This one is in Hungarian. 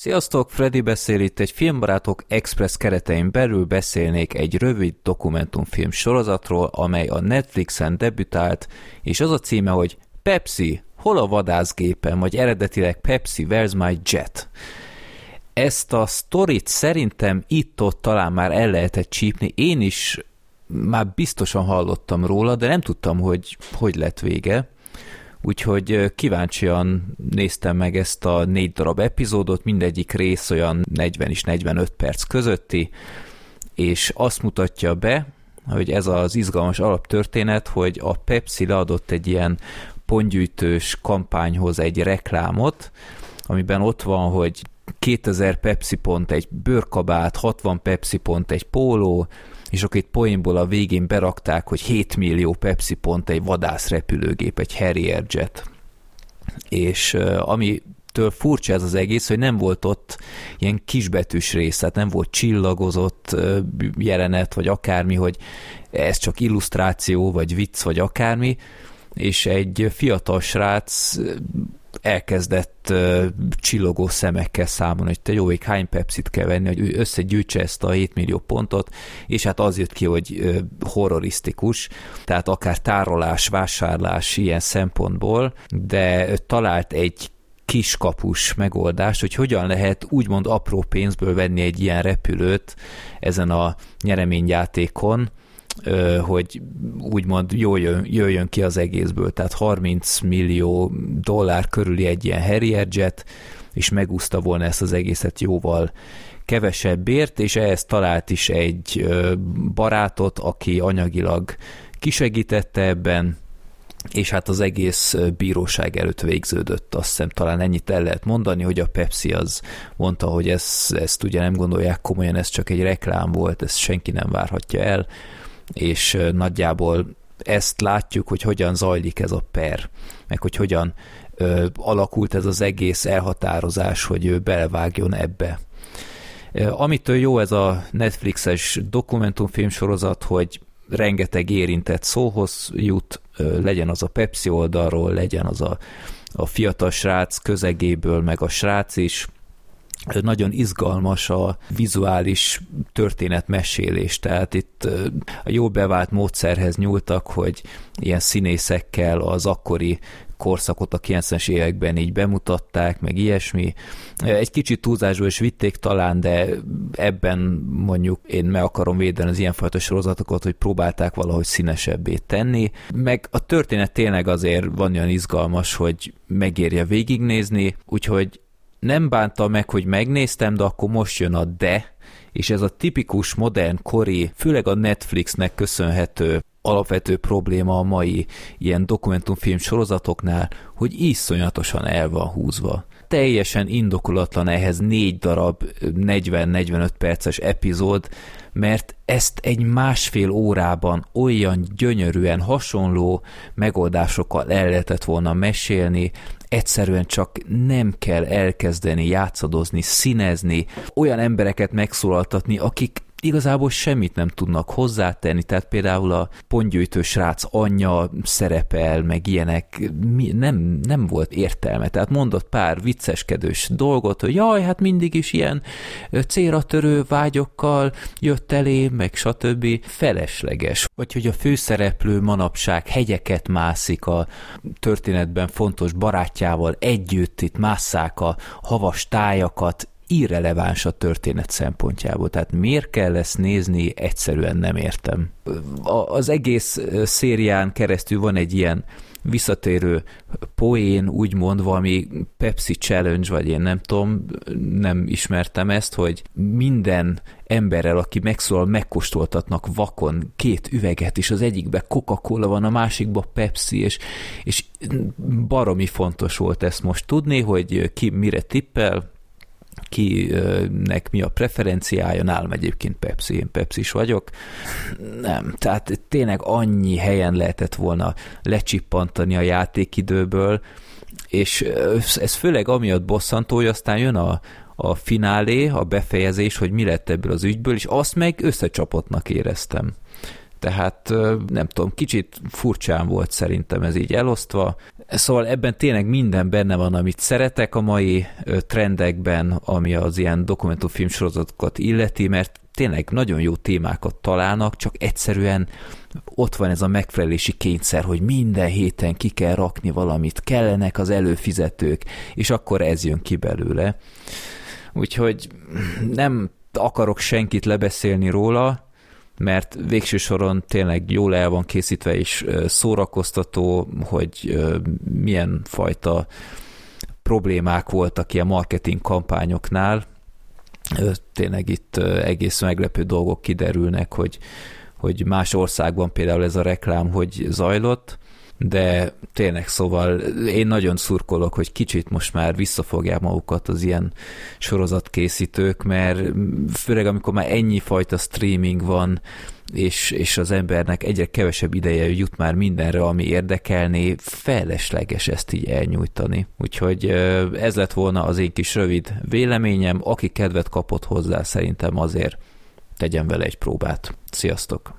Sziasztok, Freddy beszél itt egy Filmbarátok Express keretein belül beszélnék egy rövid dokumentumfilm sorozatról, amely a Netflixen debütált, és az a címe, hogy Pepsi, hol a vadászgépen, vagy eredetileg Pepsi, where's my jet? Ezt a sztorit szerintem itt-ott talán már el lehetett csípni, én is már biztosan hallottam róla, de nem tudtam, hogy hogy lett vége úgyhogy kíváncsian néztem meg ezt a négy darab epizódot, mindegyik rész olyan 40 és 45 perc közötti, és azt mutatja be, hogy ez az izgalmas alaptörténet, hogy a Pepsi leadott egy ilyen pontgyűjtős kampányhoz egy reklámot, amiben ott van, hogy 2000 Pepsi pont egy bőrkabát, 60 Pepsi pont egy póló, és akkor itt poénból a végén berakták, hogy 7 millió Pepsi pont egy vadászrepülőgép, egy Harrier jet. És ami től furcsa ez az egész, hogy nem volt ott ilyen kisbetűs rész, tehát nem volt csillagozott jelenet, vagy akármi, hogy ez csak illusztráció, vagy vicc, vagy akármi, és egy fiatal srác elkezdett uh, csillogó szemekkel számolni, hogy te jó, hogy hány pepsit kell venni, hogy összegyűjtse ezt a 7 millió pontot, és hát az jött ki, hogy uh, horrorisztikus, tehát akár tárolás, vásárlás ilyen szempontból, de talált egy kiskapus megoldás, hogy hogyan lehet úgymond apró pénzből venni egy ilyen repülőt ezen a nyereményjátékon, hogy úgymond jöjjön, jöjjön ki az egészből. Tehát 30 millió dollár körüli egy ilyen Harrier jet, és megúszta volna ezt az egészet jóval kevesebbért, és ehhez talált is egy barátot, aki anyagilag kisegítette ebben, és hát az egész bíróság előtt végződött, azt hiszem talán ennyit el lehet mondani, hogy a Pepsi az mondta, hogy ezt, ezt ugye nem gondolják komolyan, ez csak egy reklám volt, ezt senki nem várhatja el, és nagyjából ezt látjuk, hogy hogyan zajlik ez a per, meg hogy hogyan ö, alakult ez az egész elhatározás, hogy ő belevágjon ebbe. Amitől jó ez a Netflixes dokumentumfilm sorozat, hogy rengeteg érintett szóhoz jut, legyen az a Pepsi oldalról, legyen az a, a fiatal srác közegéből, meg a srác is, nagyon izgalmas a vizuális történetmesélés, tehát itt a jó bevált módszerhez nyúltak, hogy ilyen színészekkel az akkori korszakot a 90-es években így bemutatták, meg ilyesmi. Egy kicsit túlzásból is vitték talán, de ebben mondjuk én meg akarom védeni az ilyenfajta sorozatokat, hogy próbálták valahogy színesebbé tenni. Meg a történet tényleg azért van olyan izgalmas, hogy megérje végignézni, úgyhogy nem bánta meg, hogy megnéztem, de akkor most jön a de, és ez a tipikus modern kori, főleg a Netflixnek köszönhető alapvető probléma a mai ilyen dokumentumfilm sorozatoknál, hogy iszonyatosan el van húzva. Teljesen indokolatlan ehhez négy darab 40-45 perces epizód, mert ezt egy másfél órában olyan gyönyörűen hasonló megoldásokkal el lehetett volna mesélni, egyszerűen csak nem kell elkezdeni játszadozni, színezni, olyan embereket megszólaltatni, akik igazából semmit nem tudnak hozzátenni, tehát például a pontgyűjtő srác anyja szerepel, meg ilyenek, mi, nem, nem volt értelme, tehát mondott pár vicceskedős dolgot, hogy jaj, hát mindig is ilyen célra törő vágyokkal jött elé, meg stb. felesleges. Vagy hogy a főszereplő manapság hegyeket mászik a történetben fontos barátjával együtt, itt másszák a havas tájakat, irreleváns a történet szempontjából. Tehát miért kell ezt nézni, egyszerűen nem értem. Az egész szérián keresztül van egy ilyen visszatérő poén, úgymond valami Pepsi Challenge, vagy én nem tudom, nem ismertem ezt, hogy minden emberrel, aki megszólal, megkóstoltatnak vakon két üveget, és az egyikbe Coca-Cola van, a másikba Pepsi, és, és baromi fontos volt ezt most tudni, hogy ki mire tippel, kinek mi a preferenciája, nálam egyébként Pepsi, én Pepsi vagyok. Nem, tehát tényleg annyi helyen lehetett volna lecsippantani a játékidőből, és ez főleg amiatt bosszantó, hogy aztán jön a, a finálé, a befejezés, hogy mi lett ebből az ügyből, és azt meg összecsapottnak éreztem. Tehát nem tudom, kicsit furcsán volt szerintem ez így elosztva. Szóval ebben tényleg minden benne van, amit szeretek a mai trendekben, ami az ilyen dokumentumfilm sorozatokat illeti, mert tényleg nagyon jó témákat találnak, csak egyszerűen ott van ez a megfelelési kényszer, hogy minden héten ki kell rakni valamit, kellenek az előfizetők, és akkor ez jön ki belőle. Úgyhogy nem akarok senkit lebeszélni róla, mert végső soron tényleg jól el van készítve és szórakoztató, hogy milyen fajta problémák voltak ilyen marketing kampányoknál. Tényleg itt egész meglepő dolgok kiderülnek, hogy, hogy más országban például ez a reklám hogy zajlott, de tényleg szóval én nagyon szurkolok, hogy kicsit most már visszafogják magukat az ilyen sorozatkészítők, mert főleg amikor már ennyi fajta streaming van, és, és az embernek egyre kevesebb ideje jut már mindenre, ami érdekelné, felesleges ezt így elnyújtani. Úgyhogy ez lett volna az én kis rövid véleményem, aki kedvet kapott hozzá, szerintem azért tegyen vele egy próbát. Sziasztok!